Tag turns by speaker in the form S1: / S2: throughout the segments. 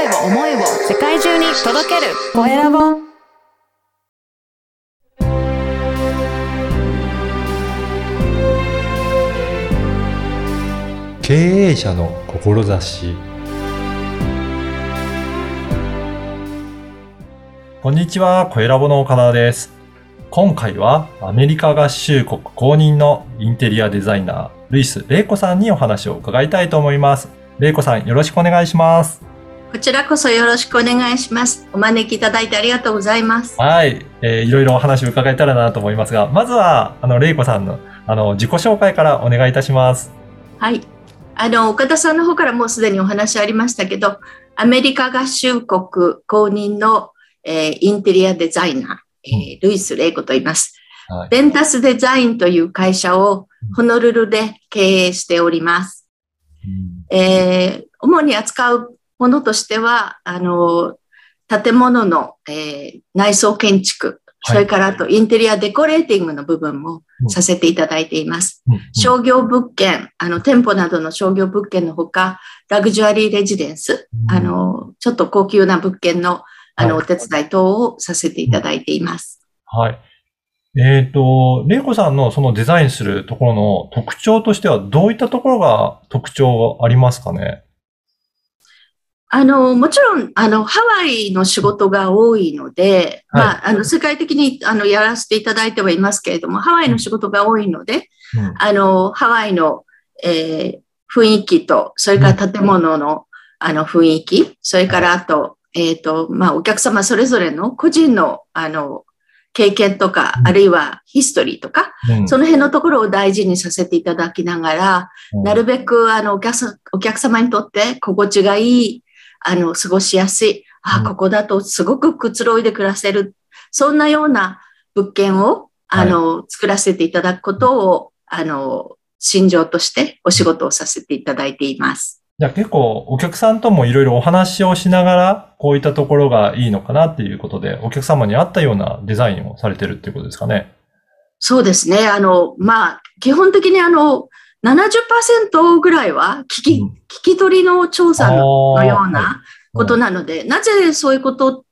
S1: 声を思いを世界中に届けるコエラボ
S2: 経営者の志こんにちは、コエラボの岡田です。今回はアメリカ合衆国公認のインテリアデザイナー、ルイス・レイコさんにお話を伺いたいと思います。レイコさん、よろしくお願いします。
S3: こちらこそよろしくお願いします。お招きいただいてありがとうございます。
S2: はい、えー、いろいろお話を伺えたらなと思いますが、まずは、あの、レイコさんの、あの、自己紹介からお願いいたします。
S3: はい。あの、岡田さんの方からもうすでにお話ありましたけど、アメリカ合衆国公認の、えーインテリアデザイナー、えールイス・レイコと言います。
S2: はい
S3: ベンタスデザインという会社をホノルルで経営しております。えー主に扱うものとしては、あの、建物の、えー内装建築、それからあとインテリアデコレーティングの部分もさせていただいています。
S2: うん。うん。
S3: 商業物件、あの、店舗などの商業物件のほか、ラグジュアリーレジデンス、
S2: うん。
S3: あの、ちょっと高級な物件の、あの、
S2: はい。
S3: お手伝い等をさせていただいています。
S2: はい。えっ、と、レイコさんのそのデザインするところの特徴としてはどういったところが特徴がありますかね？
S3: あの、もちろん、あの、ハワイの仕事が多いので、
S2: はい。
S3: まあ、あの、世界的に、あの、やらせていただいてはいますけれども、ハワイの仕事が多いので、
S2: うん。
S3: あの、ハワイの、えー雰囲気と、それから建物の、あの、雰囲気、それからあと、えっ、と、まあ、お客様それぞれの個人の、あの、経験とか
S2: う、ん。
S3: あるいはヒストリーとか、
S2: うん。
S3: その辺のところを大事にさせていただきながら、
S2: うん。
S3: なるべく、あの、お客さお客様にとって心地がいい、あの、過ごしやすい、あ
S2: うん、
S3: ここだとすごくくつろいで暮らせる、そんなような物件を、あの、作らせていただくことを、あの、心情としてお仕事をさせていただいています。
S2: じゃあ結構お客さんともいろいろお話をしながら、こういったところがいいのかなっていうことで、お客様に合ったようなデザインをされてるっていうことですかね。
S3: そうですね。あの、まあ、基本的にあの、70%ぐらいは聞き、
S2: うん
S3: 聞き取りの調査ののようなことなので、なぜそういうこと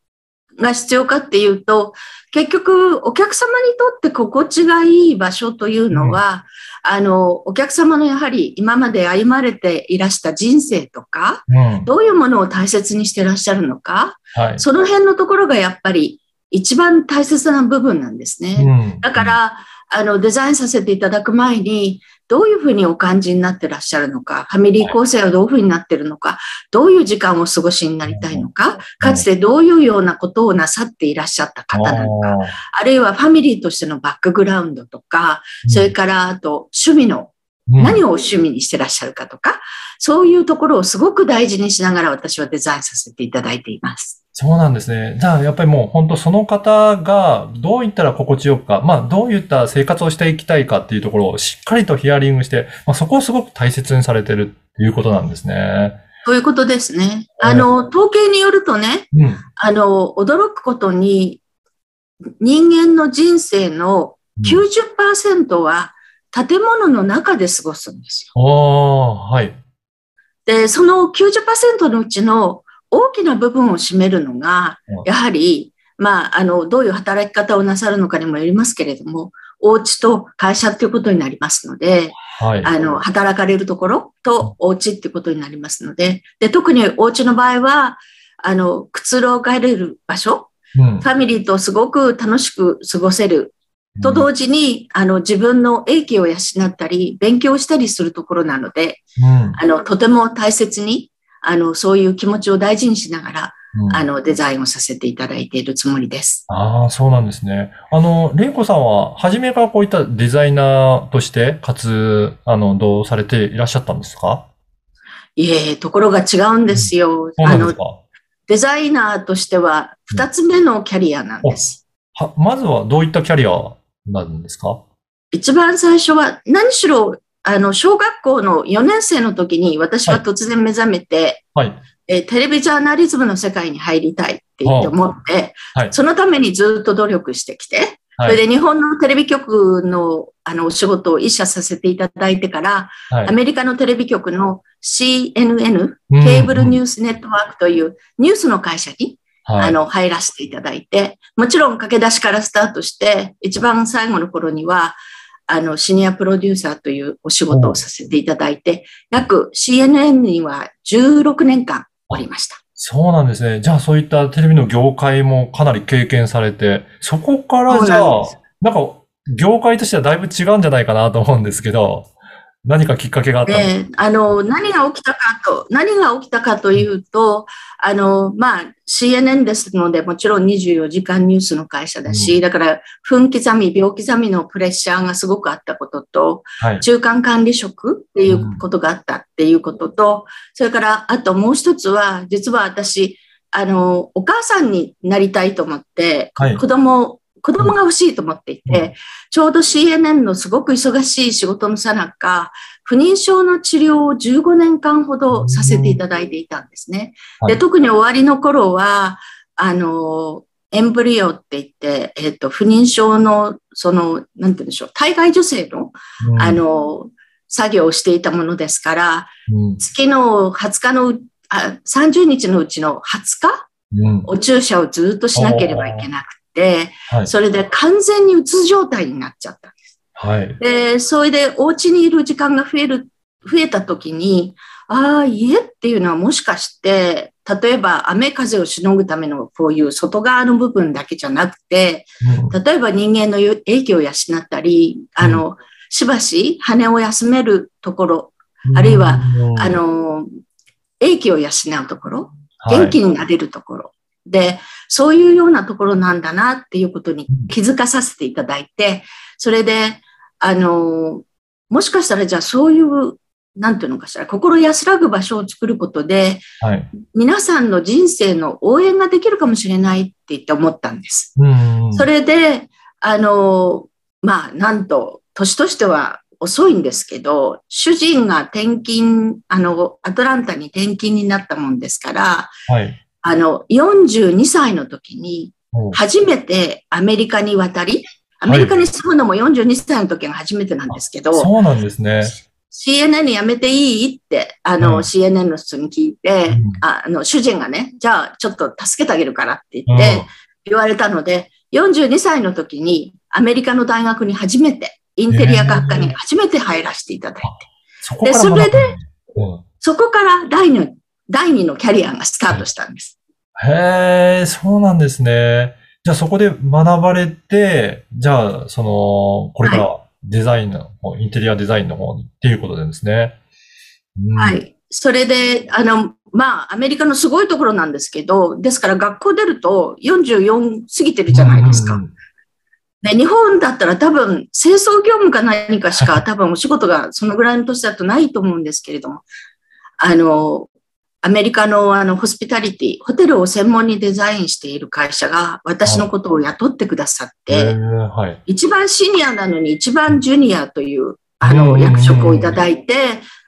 S3: が必要かっていうと、結局お客様にとって心地がいい場所というのは、あの、お客様のやはり今まで歩まれていらした人生とか、
S2: うん。
S3: どういうものを大切にしてらっしゃるのか、
S2: はい。
S3: その辺のところがやっぱり一番大切な部分なんですね。
S2: うん
S3: だか、ら、あの、デザインさせていただく前に、どういうふうにお感じになってらっしゃるのか、ファミリー構成はどういうふうになってるのか、どういう時間をお過ごしになりたいのか、かつてどういうようなことをなさっていらっしゃった方なのか、あるいはファミリーとしてのバックグラウンドとか、それからあと趣味の、何
S2: を、
S3: を趣味にしてらっしゃるかとか、そういうところをすごく大事にしながら私はデザインさせていただいています。
S2: そうなんですね。じゃあ、やっぱりもう本当その方がどういったら心地よくか、まあどういった生活をしていきたいかっていうところをしっかりとヒアリングして、まあそこをすごく大切にされてるっていうことなんですね。
S3: そういうことですね。あの、統計によるとね、
S2: うん。
S3: あの、驚くことに、人間の人生の90%は建物の中で過ごすんですよ。
S2: ああ、はい。
S3: で、その90%のうちの大きな部分を占めるのが
S2: うん、
S3: やはり、まあ、あの、どういう働き方をなさるのかにもよりますけれども、お家と会社っていうことになりますので、
S2: はい。
S3: あの、働かれるところとお家っていうことになりますので、で、特にお家の場合は、あの、くつろがれる場所、
S2: うん。
S3: ファミリーとすごく楽しく過ごせると同時に、あの、自分の英気を養ったり、勉強したりするところなので、
S2: うん。
S3: あの、とても大切に、あの、そういう気持ちを大事にしながら、
S2: うん
S3: あの、デザインをさせていただいているつもりです。
S2: ああ、そうなんですね。あの、レイコさんは、初めからこういったデザイナーとして活、あの、どうされていらっしゃったんですか？
S3: いえ、ところが違うんですよ。あの
S2: そうなんです、か？
S3: デザイナーとしては、二つ目のキャリアなんです。
S2: は、まずはどういったキャリアなんですか？
S3: 一番最初は、何しろ、あの、小学校の4年生の時に私は突然目覚めて、
S2: はい。
S3: えーテレビジャーナリズムの世界に入りたいって言って思って、
S2: はい
S3: そのためにずっと努力してきて、
S2: はい
S3: それで日本のテレビ局のあのお仕事を一社させていただいてから、
S2: はい
S3: ア。メリカのテレビ局の CNN、
S2: うん
S3: ケーブルニュースネットワークというニュースの会社に、
S2: はい。
S3: あの、入らせていただいて、もちろん駆け出しからスタートして、一番最後の頃には、あの、シニアプロデューサーというお仕事をさせていただいて、約 CNN には16年間おりました。
S2: そうなんですね。じゃあそういったテレビの業界もかなり経験されて、そこからじゃあ
S3: なん
S2: なんか業界としてはだいぶ違うんじゃないかなと思うんですけど、何かきっかけがあったんです
S3: で、あの、何が起きたかと、何が起きたかというと、あの、まあ、CNN ですので、もちろん24時間ニュースの会社だし、
S2: うん。
S3: だから、分刻み、秒刻みのプレッシャーがすごくあったことと、
S2: はい。
S3: 中間管理職っていうことがあったっていうことと、それから、あともう一つは、実は私、あの、お母さんになりたいと思って、
S2: はい。
S3: 子供、子供が欲しいと思っていて、
S2: うん。
S3: ちょうど CNN のすごく忙しい仕事のさなか、不妊症の治療を15年間ほどさせていただいていたんですね。
S2: はい。
S3: で特に終わりの頃は、あの、エンブリオって言って、えっ、と、不妊症の、その、なんて言うんでしょう、体外女性の、
S2: うん。
S3: あ、の、作業をしていたものですから、
S2: うん。
S3: 月の20日のう、あ30日のうちの20日、
S2: うん。
S3: お注射をずっとしなければいけなくて、
S2: はい。
S3: それで完全にうつ状態になっちゃった。
S2: はい。
S3: で、それでお家にいる時間が増える、増えた時に、ああ、家っていうのはもしかして、例えば雨風をしのぐためのこういう外側の部分だけじゃなくて、
S2: うん
S3: 例えば人間の影響を養ったり、あの、しばし羽を休めるところ、あるいは、
S2: うん
S3: あ、の、英気を養うところ、
S2: はい
S3: 元気になれるところ。で、そういうようなところなんだなっていうことに気づかさせていただいて、それで、あの、もしかしたらじゃあそういう、なんていうのかしら、心安らぐ場所を作ることで、
S2: はい。
S3: 皆さんの人生の応援ができるかもしれないって言って思ったんです。
S2: うん
S3: それで、あの、まあ、なんと、年としては遅いんですけど、主人が転勤、あの、アトランタに転勤になったもんですから、
S2: はい。
S3: あの、42歳の時に、
S2: お
S3: 初めてアメリカに渡り、アメリカに住むのも42歳の時が初めてなんですけど、
S2: そうなんですね。
S3: CNN 辞めていい？って、あの、
S2: うん。
S3: CNN の人に聞いて、
S2: うん。
S3: ああの、主人がね、じゃあちょっと助けてあげるからって言って、言われたので、42歳の時にアメリカの大学に初めて、インテリア学科に初めて入らせていただいて、
S2: そこから
S3: でそれでそこから第二第二のキャリアがスタートしたんです。
S2: へえ、そうなんですね。じゃあそこで学ばれて、じゃあ、その、これからデザインの方、インテリアデザインの方にっていうことでですね。うん
S3: は。い。それで、あの、まあ、アメリカのすごいところなんですけど、ですから学校出ると44過ぎてるじゃないですか。
S2: うん
S3: で、日本だったら多分、清掃業務か何かしか 多分お仕事がそのぐらいの年だとないと思うんですけれども、あの、アメリカのあの、ホスピタリティ、ホテルを専門にデザインしている会社が私のことを雇ってくださって、
S2: はい。
S3: 一番シニアなのに一番ジュニアという、あ
S2: う
S3: の、
S2: ん
S3: 役職をいただいて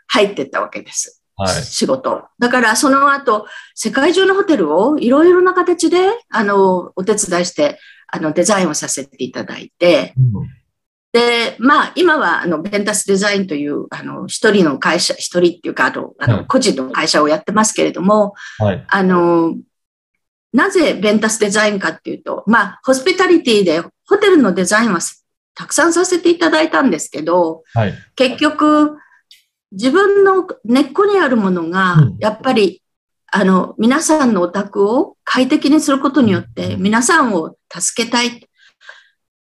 S3: 入ってったわけです。
S2: はい。
S3: 仕事。だからその後、世界中のホテルをいろいろな形で、あの、お手伝いして、あの、デザインをさせていただいて、
S2: うん
S3: で、まあ、今は、あの、ベンタスデザインという、あの、一人の会社、一人っていうか、あの、あの
S2: はい
S3: 個人の会社をやってますけれども、
S2: はい。
S3: あの、なぜベンタスデザインかっていうと、まあ、ホスピタリティでホテルのデザインはたくさんさせていただいたんですけど、
S2: はい。
S3: 結局、自分の根っこにあるものが
S2: うん、
S3: やっぱり、あの、皆さんのお宅を快適にすることによって、皆さんを助けたい。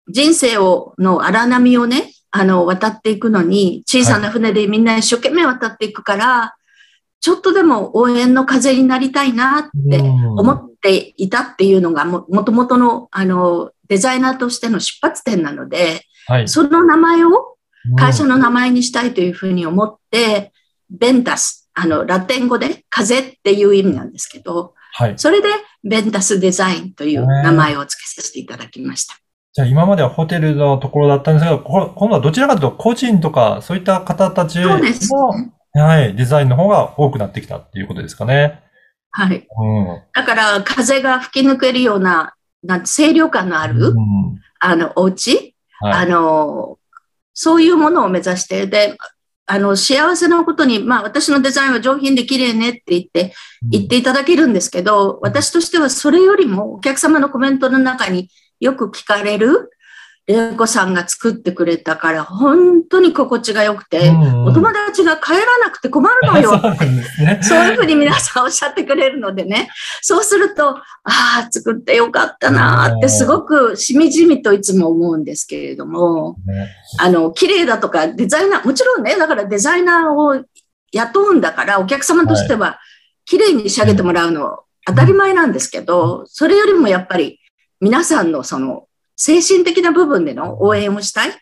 S3: 人生を、の荒波をね、あの、渡っていくのに、小さな船でみんな一生懸命渡っていくから、ちょっとでも応援の風になりたいなって
S2: うん
S3: 思っていたっていうのがも、もともとの、あの、デザイナーとしての出発点なので、
S2: はい。
S3: その名前を会社
S2: の、
S3: の名前にしたいというふうに思って、ベンタス、あの、ラテン語で風っていう意味なんですけど、
S2: はい。
S3: それでベンタスデザインという名前を付けさせていただきました。
S2: じゃあ今まではホテルのところだったんですが、こ今度はどちらかというと個人とかそういった方たちの、
S3: そうです、ね。
S2: はい、デザインの方が多くなってきたっていうことですかね。
S3: はい。
S2: うん。
S3: だから、風が吹き抜けるような、なんて清涼感のある、
S2: うん
S3: あの、お家、
S2: はい。
S3: あの、そういうものを目指して、で、あの、幸せなことに、まあ私のデザインは上品で綺麗ねって言って、言っていただけるんですけど、私としてはそれよりもお客様のコメントの中によく聞かれる、玲子さんが作ってくれたから、本当に心地が良くて、
S2: うん
S3: お友達が帰らなくて困るのよ。
S2: そうね。
S3: そういうふうに皆さんおっしゃってくれるのでね。そうすると、ああ、作ってよかったなーってすごくしみじみといつも思うんですけれども、
S2: ね。
S3: あの、綺麗だとかデザイナー、もちろんね、だからデザイナーを雇うんだから、お客様としては綺麗に仕上げてもらうの当たり前なんですけど、それよりもやっぱり皆さんのその精神的な部分での応援をしたいっ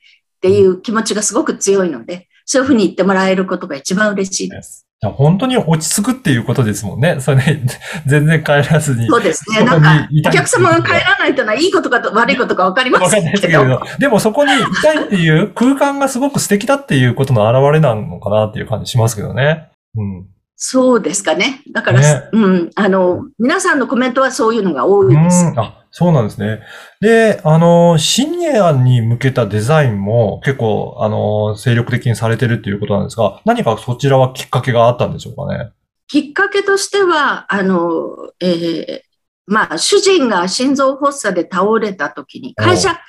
S3: ていう気持ちがすごく強いので、そういうふうに言ってもらえることが一番嬉しいです。
S2: 本当に落ち着くっていうことですもんね。それね、全然帰らずに。
S3: そうですね。なんかお客様が帰らないというのは、いいことかと悪いことか分かりませんけど。
S2: ですけれど、でもそこにいたいっていう空間がすごく素敵だっていうことの表れなのかなっていう感じしますけどね。うん。
S3: そうですかね。だから、
S2: ね
S3: うん、あの、皆さんのコメントはそういうのが多
S2: う
S3: いです。
S2: ん。あ、そうなんですね。で、あの、シニアに向けたデザインも結構、あの、精力的にされてるっていうことなんですが、何かそちらはきっかけがあったんでしょうかね？
S3: きっかけとしては、あの、えーまあ、主人が心臓発作で倒れた時に、会社、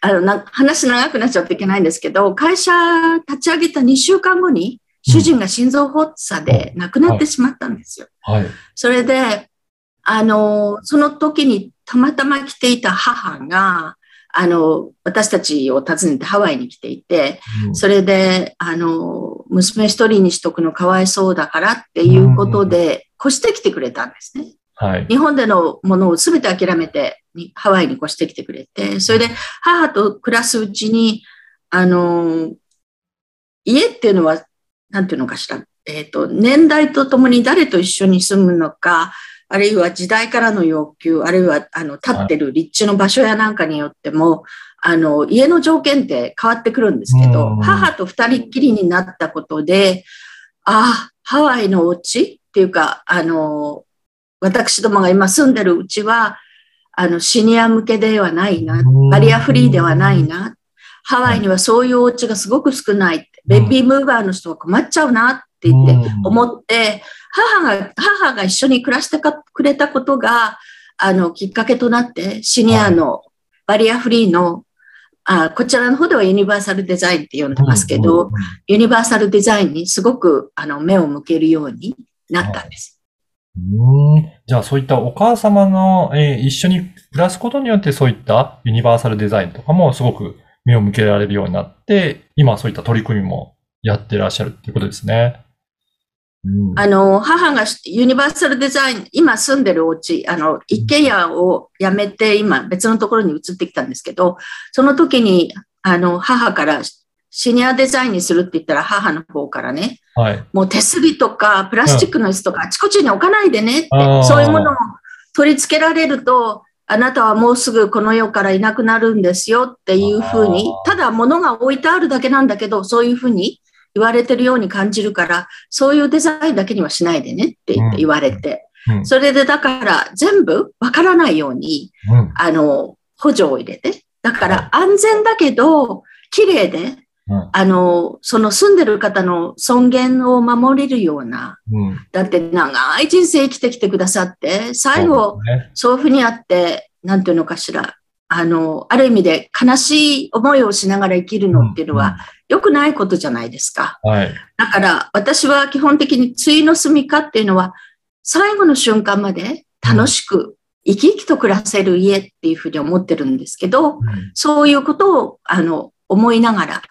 S3: あのな話長くなっちゃうといけないんですけど、会社立ち上げた2週間後に、主人が心臓発作で亡くなってしまったんですよ。
S2: はい。
S3: それで、あの、その時にたまたま来ていた母が、あの、私たちを訪ねてハワイに来ていて、
S2: うん
S3: それで、あの、娘一人にしとくのかわいそうだからっていうことで、越してきてくれたんですね。
S2: はい。
S3: 日本でのものを全て諦めて、にハワイに越してきてくれて、それで母と暮らすうちに、あの、家っていうのは、なんていうのかしら、えっ、と、年代とともに誰と一緒に住むのか、あるいは時代からの要求、あるいは、あの、立ってる立地の場所やなんかによっても、あの、家の条件って変わってくるんですけど、
S2: うん。
S3: 母と二人っきりになったことで、ああ、ハワイのお家？っていうか、あの、私どもが今住んでるうちは、あの、シニア向けではないな
S2: うん、
S3: バリアフリーではないな、ハワイにはそういうお家がすごく少ない。って、ベビームーバーの人は困っちゃうなって言って
S2: うん。
S3: 思って、母が、母が一緒に暮らしてかくれたことが、あの、きっかけとなって、シニアのバリアフリーの、あこちらの方ではユニバーサルデザインって呼んでますけど、
S2: うん
S3: ユニバーサルデザインにすごくあの目を向けるようになったんです。
S2: うーん。じゃあそういったお母様の、えー一緒に暮らすことによってそういったユニバーサルデザインとかもすごく目を向けられるようになって、今そういった取り組みもやってらっしゃるっていうことですね。うん
S3: あの、母がユニバーサルデザイン、今住んでるお家、あの、一軒家を辞めて今別のところに移ってきたんですけど、その時に、あの、母からシニアデザインにするって言ったら母の方からね、
S2: はい。
S3: もう手すりとかプラスチックの椅子とかあちこちに置かないでねってそういうものを取り付けられると、あなたはもうすぐこの世からいなくなるんですよっていうふうにただ物が置いてあるだけなんだけど、そういうふうに言われてるように感じるから、そういうデザインだけにはしないでねって言って言われて、
S2: うん
S3: それでだから全部わからないように、
S2: うん。
S3: あの、補助を入れて、だから安全だけど、綺麗で、
S2: うん
S3: あの、その住んでる方の尊厳を守れるような、
S2: うん。
S3: だって長い人生生きてきてくださって、最後、
S2: そうね。
S3: いうふうにあって、なんていうのかしら、あの、ある意味で悲しい思いをしながら生きるのっていうのは、良くないことじゃないですか。
S2: うんはい。
S3: だから、私は基本的に対の住みかっていうのは、最後の瞬間まで楽しく生き生きと暮らせる家っていうふうに思ってるんですけど、そういうことを、あの、思いながら、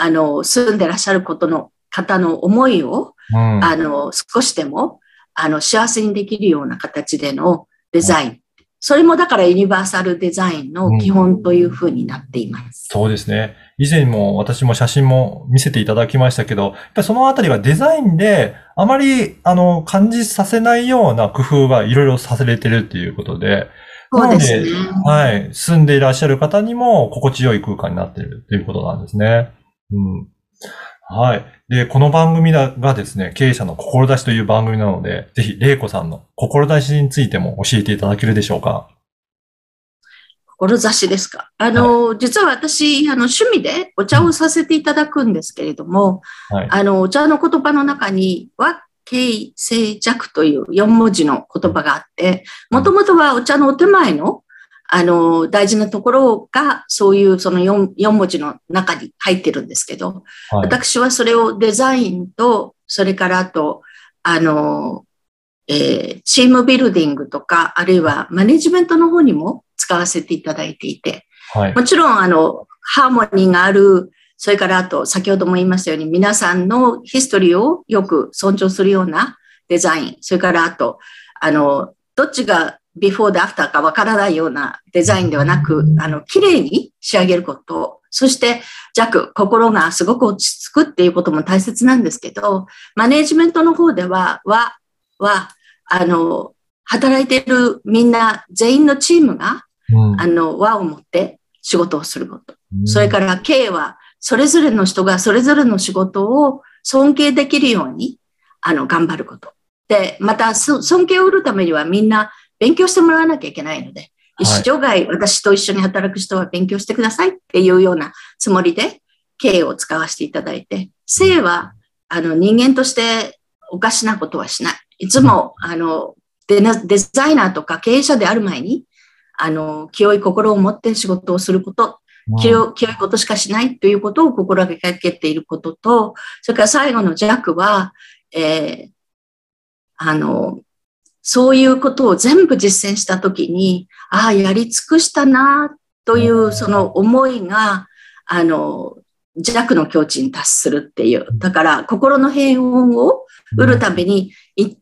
S3: あの、住んでらっしゃることの方の思いを、
S2: うん
S3: あの、少しでも、あの、幸せにできるような形でのデザイン。それもだからユニバーサルデザインの基本というふうになっています。
S2: そうですね。以前も私も写真も見せていただきましたけど、そのあたりがデザインであまりあの感じさせないような工夫がいろいろさせれてるっていうことで、
S3: そうですね。
S2: はい。住んでいらっしゃる方にも心地よい空間になっているということなんですね。うん。はい。で、この番組がですね、経営者の志という番組なので、ぜひ、玲子さんの志についても教えていただけるでしょうか？
S3: 志ですか？あの、実は私、あの、趣味でお茶をさせていただくんですけれども、
S2: はい。
S3: あの、お茶の言葉の中に、和、敬、静、弱という4文字の言葉があって、もともとはお茶のお手前の、あの、大事なところが、そういうその 4, 4文字の中に入ってるんですけど、
S2: はい。
S3: 私はそれをデザインと、それからあと、あの、えーチームビルディングとか、あるいはマネジメントの方にも使わせていただいていて、
S2: はい。
S3: もちろん、あの、ハーモニーがある、それからあと、先ほども言いましたように、皆さんのヒストリーをよく尊重するようなデザイン、それからあと、あの、どっちがビフォーでアフターかわからないようなデザインではなく、あの、綺麗に仕上げること、そして弱、心がすごく落ち着くっていうことも大切なんですけど、マネージメントの方では、は、は、あの、働いているみんな、全員のチームが、
S2: うん
S3: あの、和を持って仕事をすること。
S2: うん
S3: それから、K は、それぞれの人がそれぞれの仕事を尊敬できるように、あの、頑張ること。で、また、そ尊敬を得るためにはみんな勉強してもらわなきゃいけないので、
S2: はい。
S3: 一生涯私と一緒に働く人は勉強してくださいっていうようなつもりで、K を使わせていただいて、性は、あの、人間としておかしなことはしない。いつも、あの、デザイナーとか経営者である前に、あの、清い心を持って仕事をすること、清清いことしかしないということを心がけていることと、それから最後の弱は、えーあの、そういうことを全部実践したときに、ああ、やり尽くしたな、というその思いが、あの、弱の境地に達するっていう。だから、心の平穏を得るために、い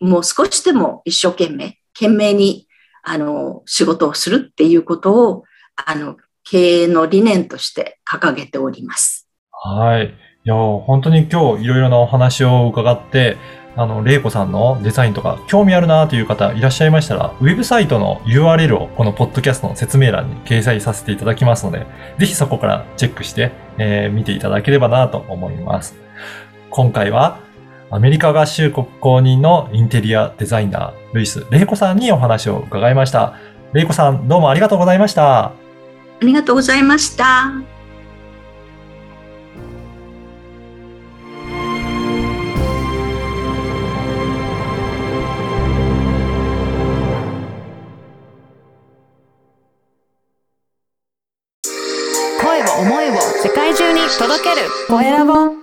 S3: もう少しでも一生懸命、懸命に、あの、仕事をするっていうことを、あの、経営の理念として掲げております。
S2: はい。いや、本当に今日いろいろなお話を伺って、あの、玲子さんのデザインとか興味あるなという方いらっしゃいましたら、ウェブサイトの URL をこのポッドキャストの説明欄に掲載させていただきますので、ぜひそこからチェックして、えー見ていただければなと思います。今回は、アメリカ合衆国公認のインテリアデザイナー、ルイス・玲子さんにお話を伺いました。玲子さん、どうもありがとうございました。
S3: ありがとうございました。
S1: 声